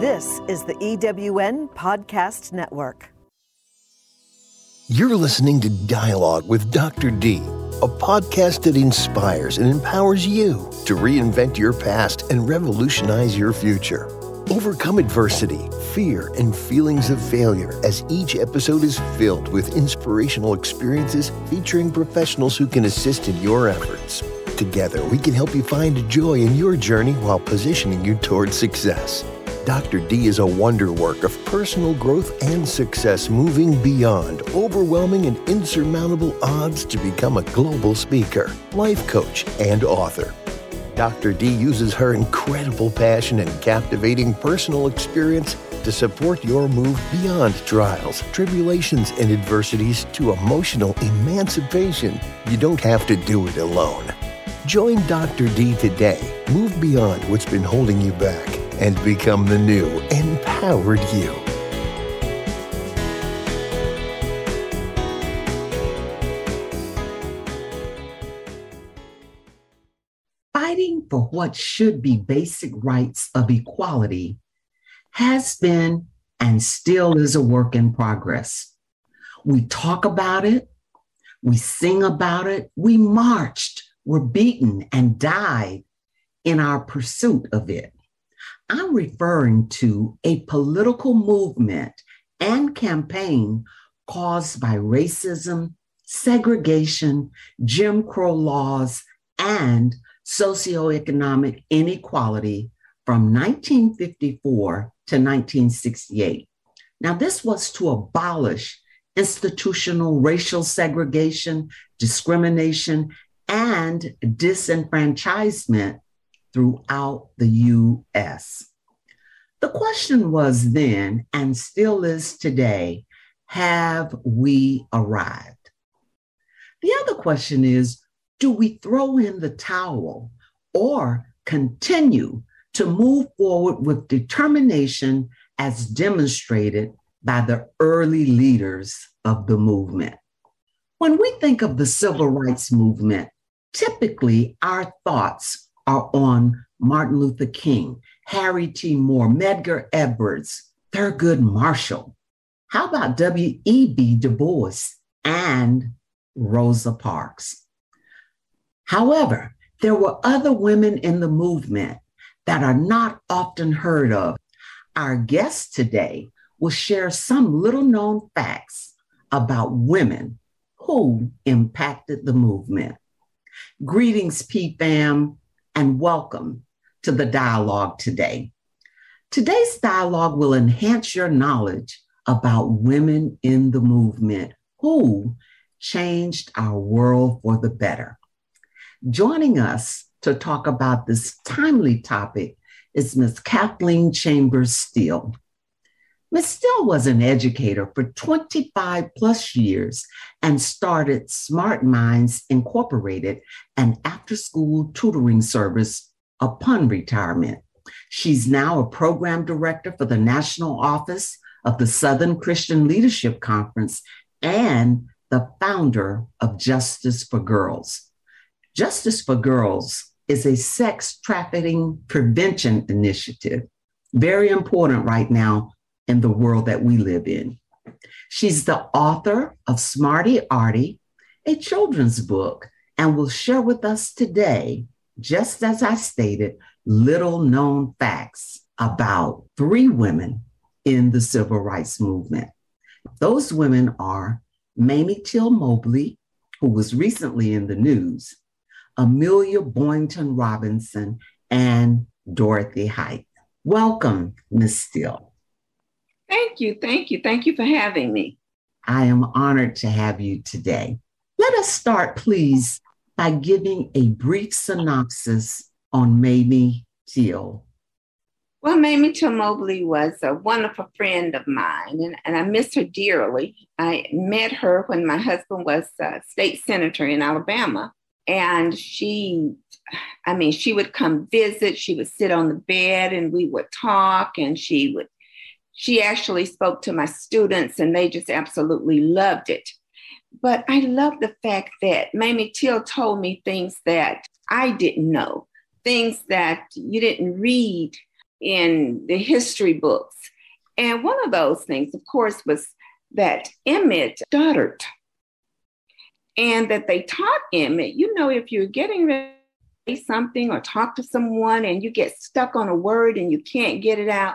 This is the EWN Podcast Network. You're listening to Dialogue with Dr. D, a podcast that inspires and empowers you to reinvent your past and revolutionize your future. Overcome adversity, fear, and feelings of failure as each episode is filled with inspirational experiences featuring professionals who can assist in your efforts. Together, we can help you find joy in your journey while positioning you towards success. Dr. D is a wonder work of personal growth and success, moving beyond overwhelming and insurmountable odds to become a global speaker, life coach, and author. Dr. D uses her incredible passion and captivating personal experience to support your move beyond trials, tribulations, and adversities to emotional emancipation. You don't have to do it alone. Join Dr. D today. Move beyond what's been holding you back and become the new, empowered you. Fighting for what should be basic rights of equality has been and still is a work in progress. We talk about it, we sing about it, we marched, were beaten, and died in our pursuit of it. I'm referring to a political movement and campaign caused by racism, segregation, Jim Crow laws, and socioeconomic inequality from 1954 to 1968. Now, this was to abolish institutional racial segregation, discrimination, and disenfranchisement throughout the US. The question was then, and still is today, have we arrived? The other question is, do we throw in the towel or continue to move forward with determination as demonstrated by the early leaders of the movement? When we think of the civil rights movement, typically our thoughts are on Martin Luther King, Harry T. Moore, Medgar Evers, Thurgood Marshall. How about W.E.B. Du Bois and Rosa Parks? However, there were other women in the movement that are not often heard of. Our guest today will share some little known facts about women who impacted the movement. Greetings, PFAM and welcome to the dialogue today. Today's dialogue will enhance your knowledge about women in the movement who changed our world for the better. Joining us to talk about this timely topic is Ms. Cathelean Chambers Steele. Ms. Steele was an educator for 25 plus years and started Smart Minds Incorporated, an after school tutoring service upon retirement. She's now a program director for the National Office of the Southern Christian Leadership Conference and the founder of Justice for Girls. Justice for Girls is a sex trafficking prevention initiative, very important right now in the world that we live in. She's the author of Smarty Arty, a children's book, and will share with us today, just as I stated, little known facts about three women in the civil rights movement. Those women are Mamie Till Mobley, who was recently in the news, Amelia Boynton Robinson, and Dorothy Height. Welcome, Ms. Steele. Thank you. Thank you. Thank you for having me. I am honored to have you today. Let us start, please, by giving a brief synopsis on Mamie Till. Well, Mamie Till Mobley was a wonderful friend of mine, and, and I miss her dearly. I met her when my husband was a state senator in Alabama, and she, I mean, she would come visit. She would sit on the bed, and we would talk, and she would she actually spoke to my students and they just absolutely loved it. But I love the fact that Mamie Till told me things that I didn't know, things that you didn't read in the history books. And one of those things, of course, was that Emmett stuttered. And that they taught Emmett, you know, if you're getting ready something or talk to someone and you get stuck on a word and you can't get it out,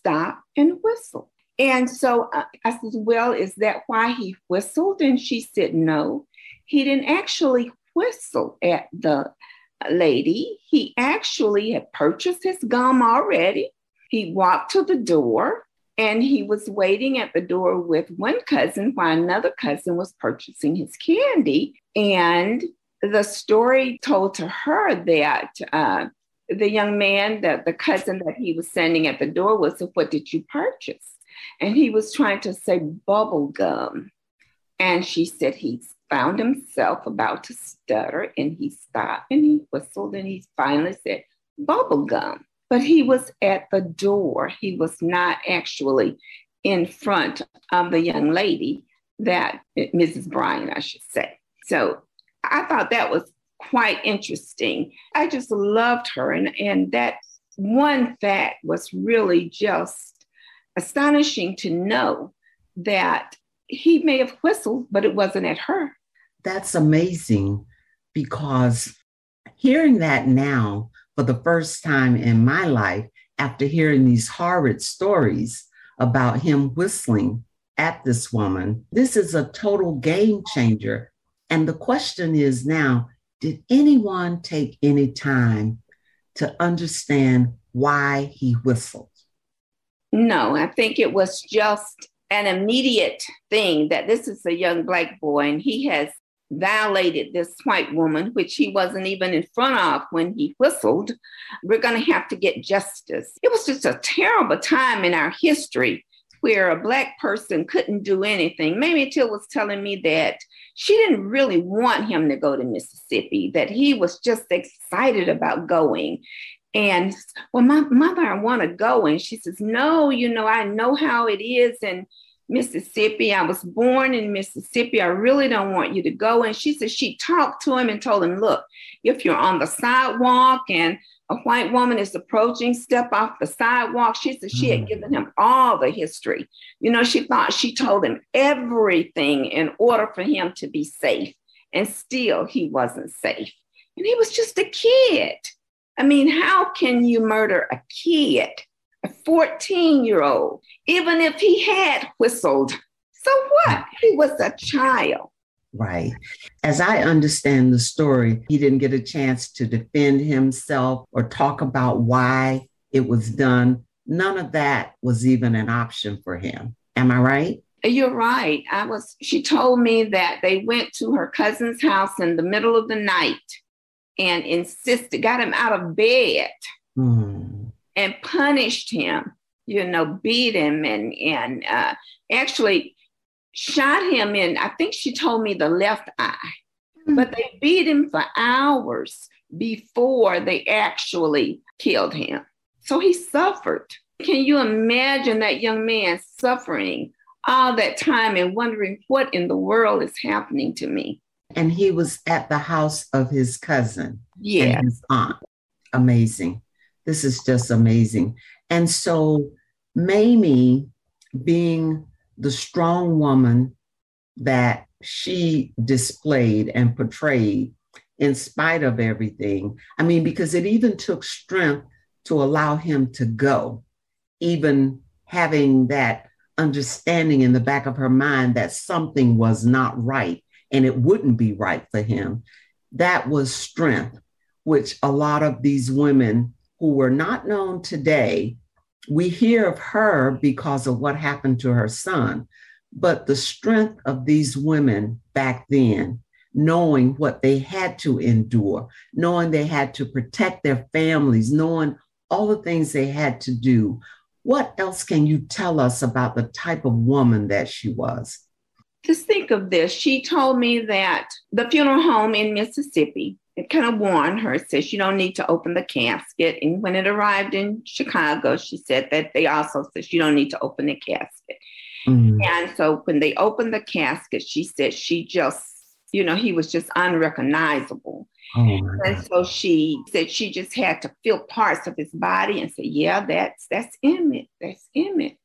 stop and whistle. And so uh, I said, Well, is that why he whistled? And she said, No, he didn't actually whistle at the lady. He actually had purchased his gum already. He walked to the door and he was waiting at the door with one cousin while another cousin was purchasing his candy. And the story told to her that uh, the young man, that the cousin that he was standing at the door was, What did you purchase? And he was trying to say bubble gum. And she said he found himself about to stutter and he stopped and he whistled and he finally said bubble gum. But he was at the door. He was not actually in front of the young lady that Mrs. Bryant, I should say. So I thought that was quite interesting. I just loved her. And, and that one fact was really just astonishing to know that he may have whistled, but it wasn't at her. That's amazing because hearing that now for the first time in my life, after hearing these horrid stories about him whistling at this woman, this is a total game changer. And the question is now did anyone take any time to understand why he whistled? No, I think it was just an immediate thing that this is a young black boy and he has violated this white woman, which he wasn't even in front of when he whistled. We're going to have to get justice. It was just a terrible time in our history where a black person couldn't do anything. Mamie Till was telling me that she didn't really want him to go to Mississippi, that he was just excited about going. And well, my mother, I want to go. And she says, No, you know, I know how it is. And Mississippi. I was born in Mississippi. I really don't want you to go. And she said she talked to him and told him, Look, if you're on the sidewalk and a white woman is approaching, step off the sidewalk. She said she had mm. given him all the history. You know, she thought she told him everything in order for him to be safe. And still, he wasn't safe. And he was just a kid. I mean, how can you murder a kid? a 14 year old, even if he had whistled. So what? He was a child. Right. As I understand the story, he didn't get a chance to defend himself or talk about why it was done. None of that was even an option for him. Am I right? You're right. I was she told me that they went to her cousin's house in the middle of the night and insisted, got him out of bed. Mm and punished him, you know, beat him and and uh, actually shot him in. I think she told me the left eye, mm-hmm. but they beat him for hours before they actually killed him. So he suffered. Can you imagine that young man suffering all that time and wondering what in the world is happening to me? And he was at the house of his cousin. Yeah. his aunt. Amazing. This is just amazing. And so, Mamie, being the strong woman that she displayed and portrayed in spite of everything, I mean, because it even took strength to allow him to go, even having that understanding in the back of her mind that something was not right and it wouldn't be right for him. That was strength, which a lot of these women who were not known today, we hear of her because of what happened to her son. But the strength of these women back then, knowing what they had to endure, knowing they had to protect their families, knowing all the things they had to do. What else can you tell us about the type of woman that she was? Just think of this. She told me that the funeral home in Mississippi kind of warned her, says you don't need to open the casket. And when it arrived in Chicago, she said that they also said you don't need to open the casket. Mm-hmm. And so when they opened the casket, she said she just You know, he was just unrecognizable. Oh and so she said she just had to feel parts of his body and say, Yeah, that's that's Emmett. That's Emmett.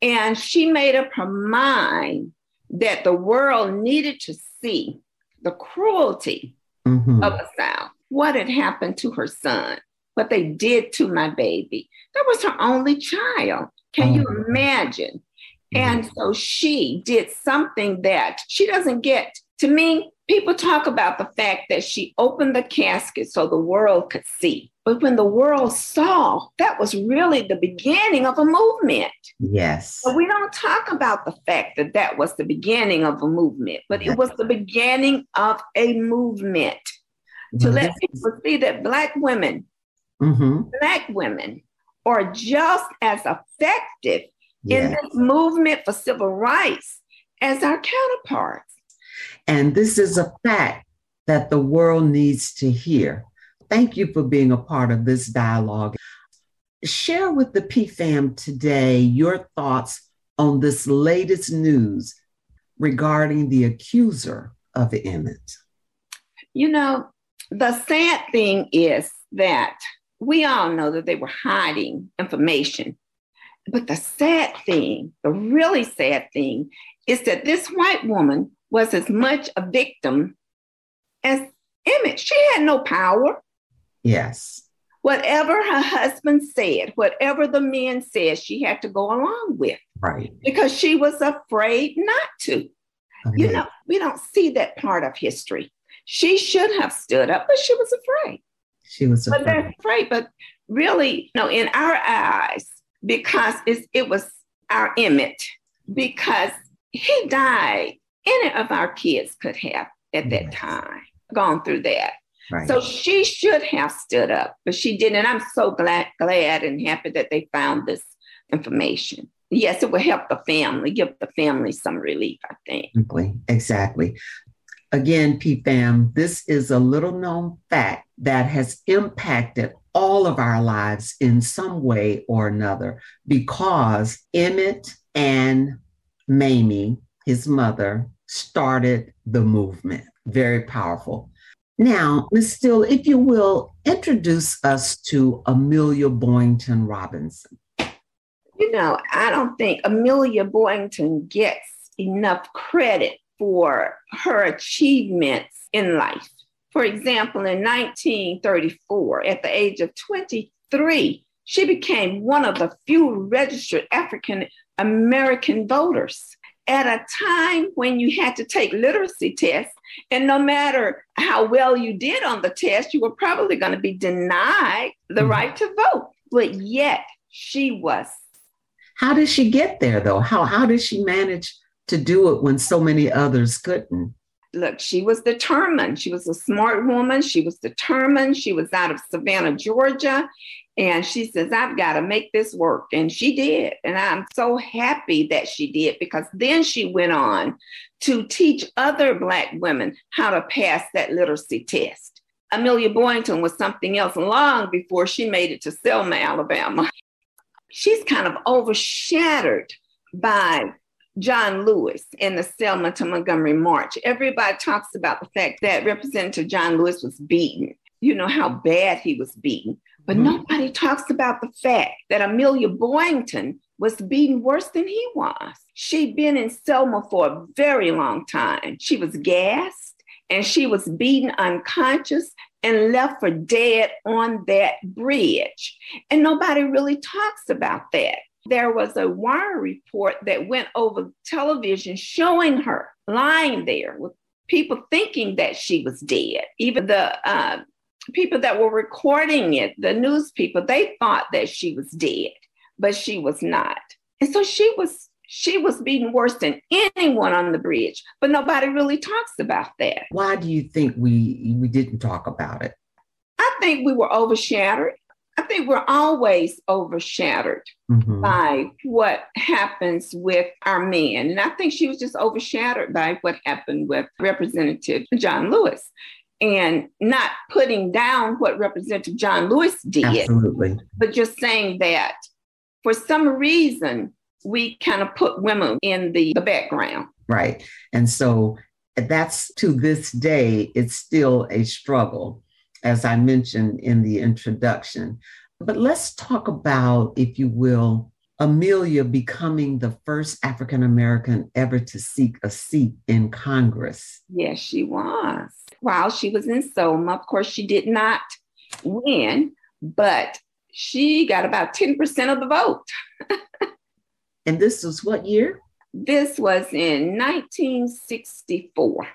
And she made up her mind that the world needed to see the cruelty mm-hmm. of a sound. what had happened to her son, what they did to my baby. That was her only child. Can oh. you imagine? Mm-hmm. And so she did something that she doesn't get. To me, people talk about the fact that she opened the casket so the world could see. But when the world saw, that was really the beginning of a movement. Yes. But we don't talk about the fact that that was the beginning of a movement, but it was the beginning of a movement to let people see that Black women, mm-hmm. Black women are just as effective yes. in this movement for civil rights as our counterparts. And this is a fact that the world needs to hear. Thank you for being a part of this dialogue. Share with the PFAM today your thoughts on this latest news regarding the accuser of Emmett. You know, the sad thing is that we all know that they were hiding information. But the sad thing, the really sad thing, is that this white woman was as much a victim as Emmett. She had no power. Yes. Whatever her husband said, whatever the men said, she had to go along with. Right. Because she was afraid not to. Okay. You know, we don't see that part of history. She should have stood up, but she was afraid. She was afraid. But they're afraid. But really, know, in our eyes, because it was our Emmett, because he died. Any of our kids could have at that yes. time gone through that. Right. So she should have stood up, but she didn't. And I'm so glad, glad and happy that they found this information. Yes, it will help the family, give the family some relief, I think. Exactly. Exactly. Again, PFAM, this is a little known fact that has impacted all of our lives in some way or another because Emmett and Mamie, his mother, started the movement. Very powerful. Now, Ms. Steele, if you will, introduce us to Amelia Boynton Robinson. You know, I don't think Amelia Boynton gets enough credit for her achievements in life. For example, in 1934, at the age of 23, she became one of the few registered African American voters at a time when you had to take literacy tests. And no matter how well you did on the test, you were probably going to be denied the mm-hmm. right to vote. But yet she was. How did she get there, though? How, how did she manage to do it when so many others couldn't? Look, she was determined. She was a smart woman. She was determined. She was out of Savannah, Georgia. And she says, I've got to make this work. And she did. And I'm so happy that she did because then she went on to teach other Black women how to pass that literacy test. Amelia Boynton was something else long before she made it to Selma, Alabama. She's kind of overshadowed by John Lewis in the Selma to Montgomery March. Everybody talks about the fact that Representative John Lewis was beaten. You know how bad he was beaten. But mm-hmm. nobody talks about the fact that Amelia Boynton was beaten worse than he was. She'd been in Selma for a very long time. She was gassed and she was beaten unconscious and left for dead on that bridge. And nobody really talks about that there was a wire report that went over television showing her lying there with people thinking that she was dead. Even the uh, people that were recording it, the news people, they thought that she was dead, but she was not. And so she was she was beaten worse than anyone on the bridge, but nobody really talks about that. Why do you think we we didn't talk about it? I think we were overshadowed. I think we're always overshadowed mm-hmm. by what happens with our men. And I think she was just overshadowed by what happened with Representative John Lewis and not putting down what Representative John Lewis did, Absolutely. but just saying that for some reason, we kind of put women in the, the background. Right. And so that's to this day, it's still a struggle, as I mentioned in the introduction. But let's talk about, if you will, Amelia becoming the first African American ever to seek a seat in Congress. Yes, she was. While she was in Selma, of course, she did not win, but she got about 10% of the vote. and this was what year? This was in 1964.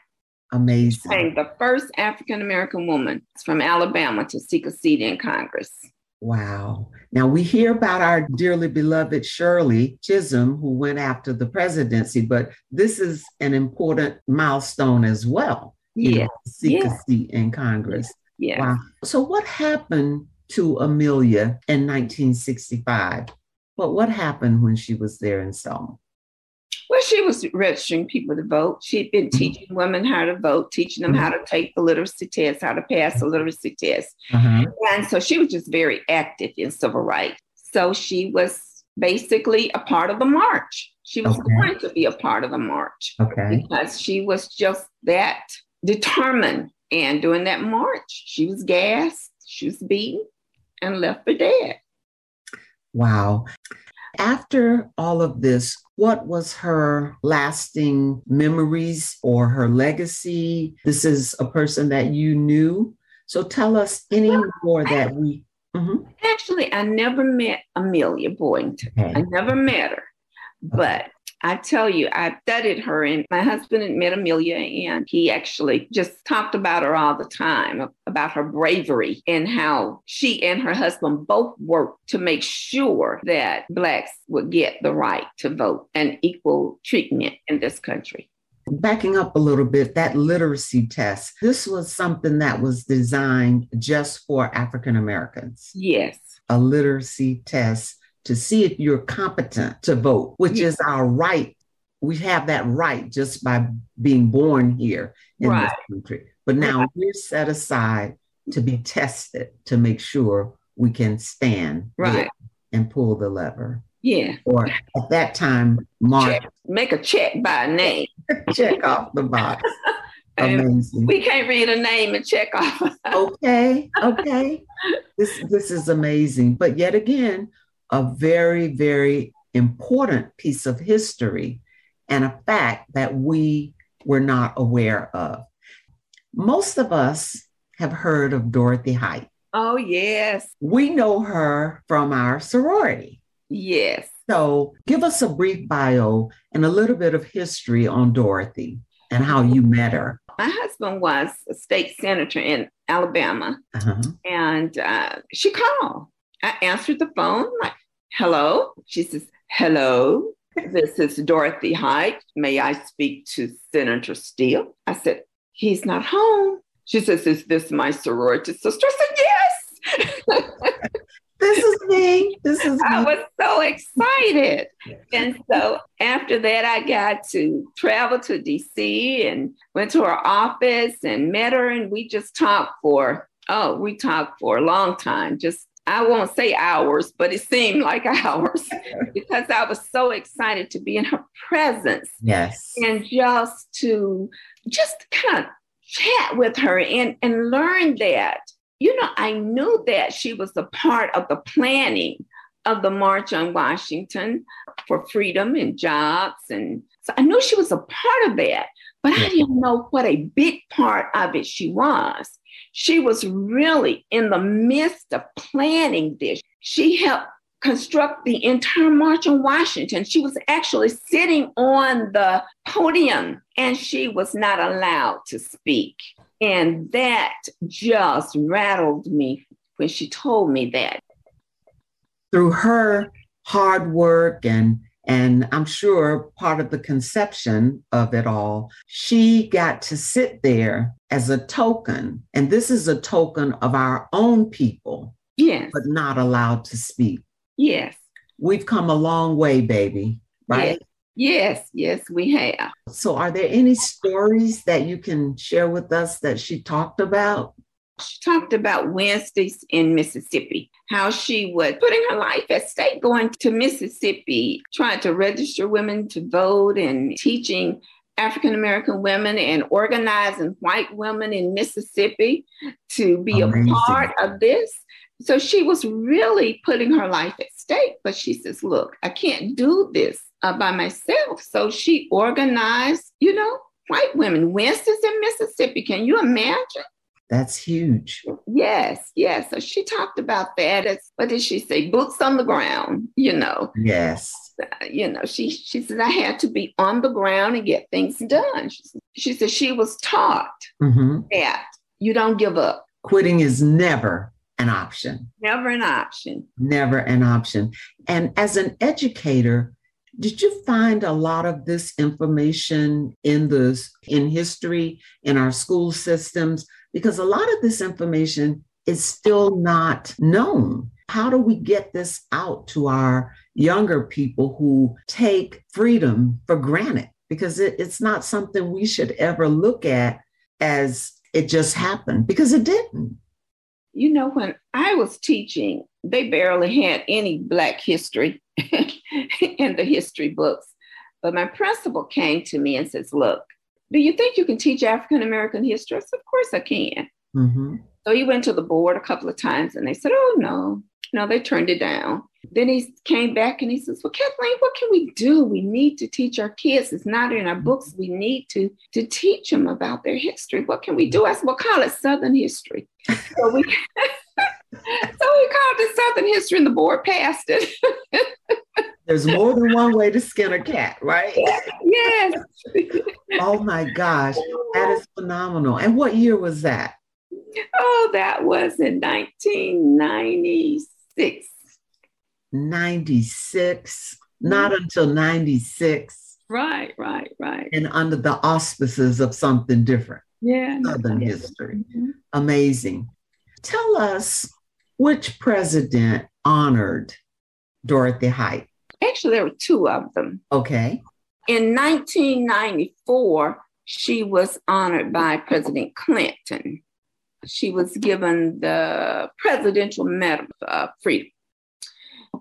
Amazing. Being the first African American woman from Alabama to seek a seat in Congress. Wow. Now we hear about our dearly beloved Shirley Chisholm, who went after the presidency, but this is an important milestone as well. Yeah. seek yeah. a seat in Congress. Yeah. Wow. So what happened to Amelia in 1965? But what happened when she was there in Selma? She was registering people to vote. She'd been mm-hmm. teaching women how to vote, teaching them how to take the literacy test, how to pass the literacy test. Mm-hmm. And so she was just very active in civil rights. So she was basically a part of the march. She was okay. going to be a part of the march okay. because she was just that determined. And during that march, she was gassed, she was beaten, and left for dead. Wow. After all of this, what was her lasting memories or her legacy? This is a person that you knew. So tell us any more that we. Mm-hmm. Actually, I never met Amelia Boynton. Okay. I never met her, but I tell you, I studied her, and my husband had met Amelia, and he actually just talked about her all the time about her bravery and how she and her husband both worked to make sure that Blacks would get the right to vote and equal treatment in this country. Backing up a little bit, that literacy test, this was something that was designed just for African Americans. Yes. A literacy test to see if you're competent to vote, which is our right. We have that right just by being born here in right. this country. But now right. we're set aside to be tested to make sure we can stand right and pull the lever. Yeah. Or at that time, mark. Check. Make a check by name. check off the box. Amazing. We can't read a name and check off. okay. Okay. This this is amazing. But yet again, a very, very important piece of history and a fact that we were not aware of. Most of us have heard of Dorothy Height. Oh, yes. We know her from our sorority. Yes. So give us a brief bio and a little bit of history on Dorothy and how you met her. My husband was a state senator in Alabama, uh-huh. and uh, she called. I answered the phone, like, hello. She says, hello. This is Dorothy Height. May I speak to Senator Steele? I said, he's not home. She says, is this my sorority sister? I said, yes. this is me. This is me. I was so excited. And so after that, I got to travel to DC and went to her office and met her. And we just talked for, oh, we talked for a long time, just I won't say hours, but it seemed like hours because I was so excited to be in her presence. Yes. And just to just kind of chat with her and, and learn that, you know, I knew that she was a part of the planning of the March on Washington for freedom and jobs. And so I knew she was a part of that, but I didn't know what a big part of it she was. She was really in the midst of planning this. She helped construct the entire March on Washington. She was actually sitting on the podium and she was not allowed to speak. And that just rattled me when she told me that. Through her hard work and and I'm sure part of the conception of it all, she got to sit there as a token. And this is a token of our own people. Yes. But not allowed to speak. Yes. We've come a long way, baby, right? Yes, yes, yes we have. So, are there any stories that you can share with us that she talked about? She talked about Wednesdays in Mississippi, how she was putting her life at stake going to Mississippi, trying to register women to vote and teaching African American women and organizing white women in Mississippi to be Amazing. a part of this. So she was really putting her life at stake. But she says, Look, I can't do this uh, by myself. So she organized, you know, white women. Winston's in Mississippi. Can you imagine? That's huge. Yes, yes. So she talked about that as what did she say? Boots on the ground, you know. Yes. Uh, you know, she she said I had to be on the ground and get things done. She, she said she was taught mm-hmm. that you don't give up. Quitting is never an option. Never an option. Never an option. And as an educator, did you find a lot of this information in the in history in our school systems? Because a lot of this information is still not known. How do we get this out to our younger people who take freedom for granted? Because it, it's not something we should ever look at as it just happened, because it didn't. You know, when I was teaching, they barely had any Black history in the history books. But my principal came to me and says, Look, do you think you can teach African American history? I said, Of course I can. Mm-hmm. So he went to the board a couple of times and they said, Oh, no, no, they turned it down. Then he came back and he says, Well, Cathelean, what can we do? We need to teach our kids. It's not in our books. We need to, to teach them about their history. What can we do? I said, Well, call it Southern history. So we we called it Southern history and the board passed it. There's more than one way to skin a cat, right? Yes. oh my gosh, that is phenomenal. And what year was that? Oh, that was in 1996. 96, not mm-hmm. until 96. Right, right, right. And under the auspices of something different. Yeah. Southern history. Mm-hmm. Amazing. Tell us which president honored Dorothy Height? Actually, there were two of them. Okay. In 1994, she was honored by President Clinton. She was given the Presidential Medal of Freedom.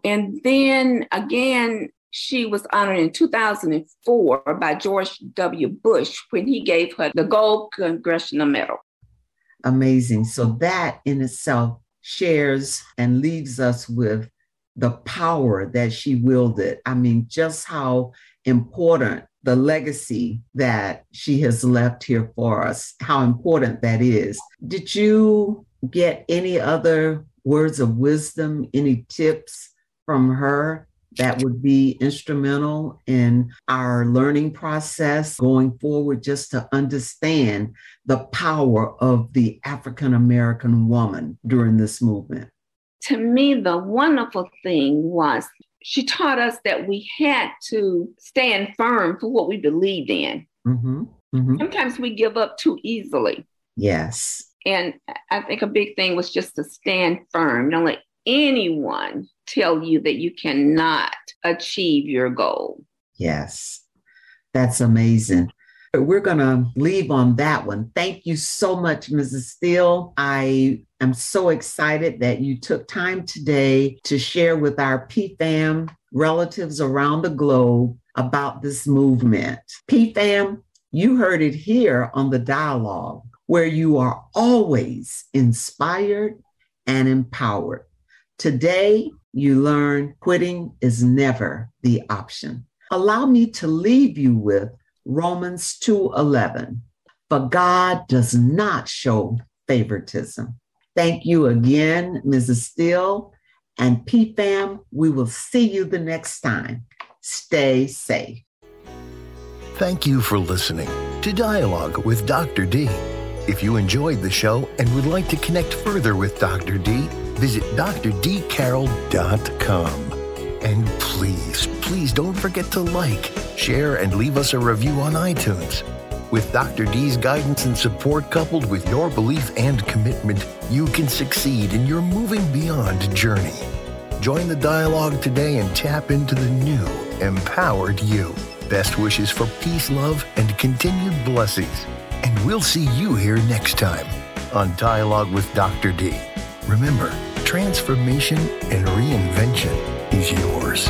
And then again, she was honored in 2004 by George W. Bush when he gave her the Gold Congressional Medal. Amazing. So that in itself shares and leaves us with the power that she wielded. I mean, just how important the legacy that she has left here for us, how important that is. Did you get any other words of wisdom, any tips from her that would be instrumental in our learning process going forward, just to understand the power of the African American woman during this movement? To me, the wonderful thing was she taught us that we had to stand firm for what we believed in. Mm-hmm. Mm-hmm. Sometimes we give up too easily. Yes. And I think a big thing was just to stand firm. Don't let anyone tell you that you cannot achieve your goal. Yes, that's amazing. We're going to leave on that one. Thank you so much, Mrs. Steele. I am so excited that you took time today to share with our PFAM relatives around the globe about this movement. PFAM, you heard it here on the dialogue, where you are always inspired and empowered. Today, you learn quitting is never the option. Allow me to leave you with Romans 2:11. For God does not show favoritism. Thank you again, Mrs. Steele and PFAM. We will see you the next time. Stay safe. Thank you for listening to Dialogue with Dr. D. If you enjoyed the show and would like to connect further with Dr. D, visit drdcarroll.com. And please, please don't forget to like, share, and leave us a review on iTunes. With Dr. D's guidance and support coupled with your belief and commitment, you can succeed in your moving beyond journey. Join the dialogue today and tap into the new, empowered you. Best wishes for peace, love, and continued blessings. And we'll see you here next time on Dialogue with Dr. D. Remember, transformation and reinvention is yours.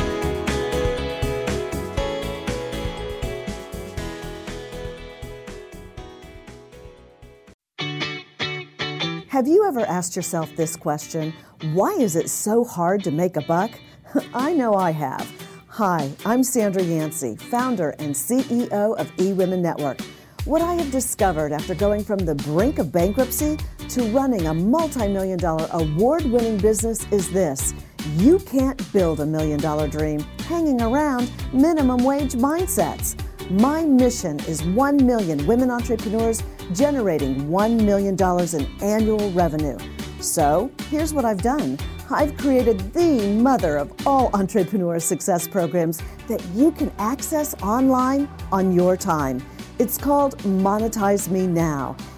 Have you ever asked yourself this question why is it so hard to make a buck? I know I have. Hi, I'm Sandra Yancey, founder and CEO of eWomen Network. What I have discovered after going from the brink of bankruptcy to running a multi million dollar award winning business is this you can't build a million dollar dream hanging around minimum wage mindsets. My mission is 1 million women entrepreneurs generating $1 million in annual revenue. So here's what I've done I've created the mother of all entrepreneur success programs that you can access online on your time. It's called Monetize Me Now.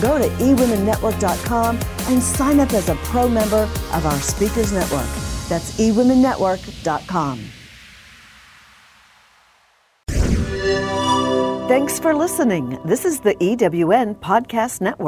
go to eWomenNetwork.com and sign up as a pro member of our Speakers Network. That's eWomenNetwork.com. Thanks for listening. This is the EWN Podcast Network.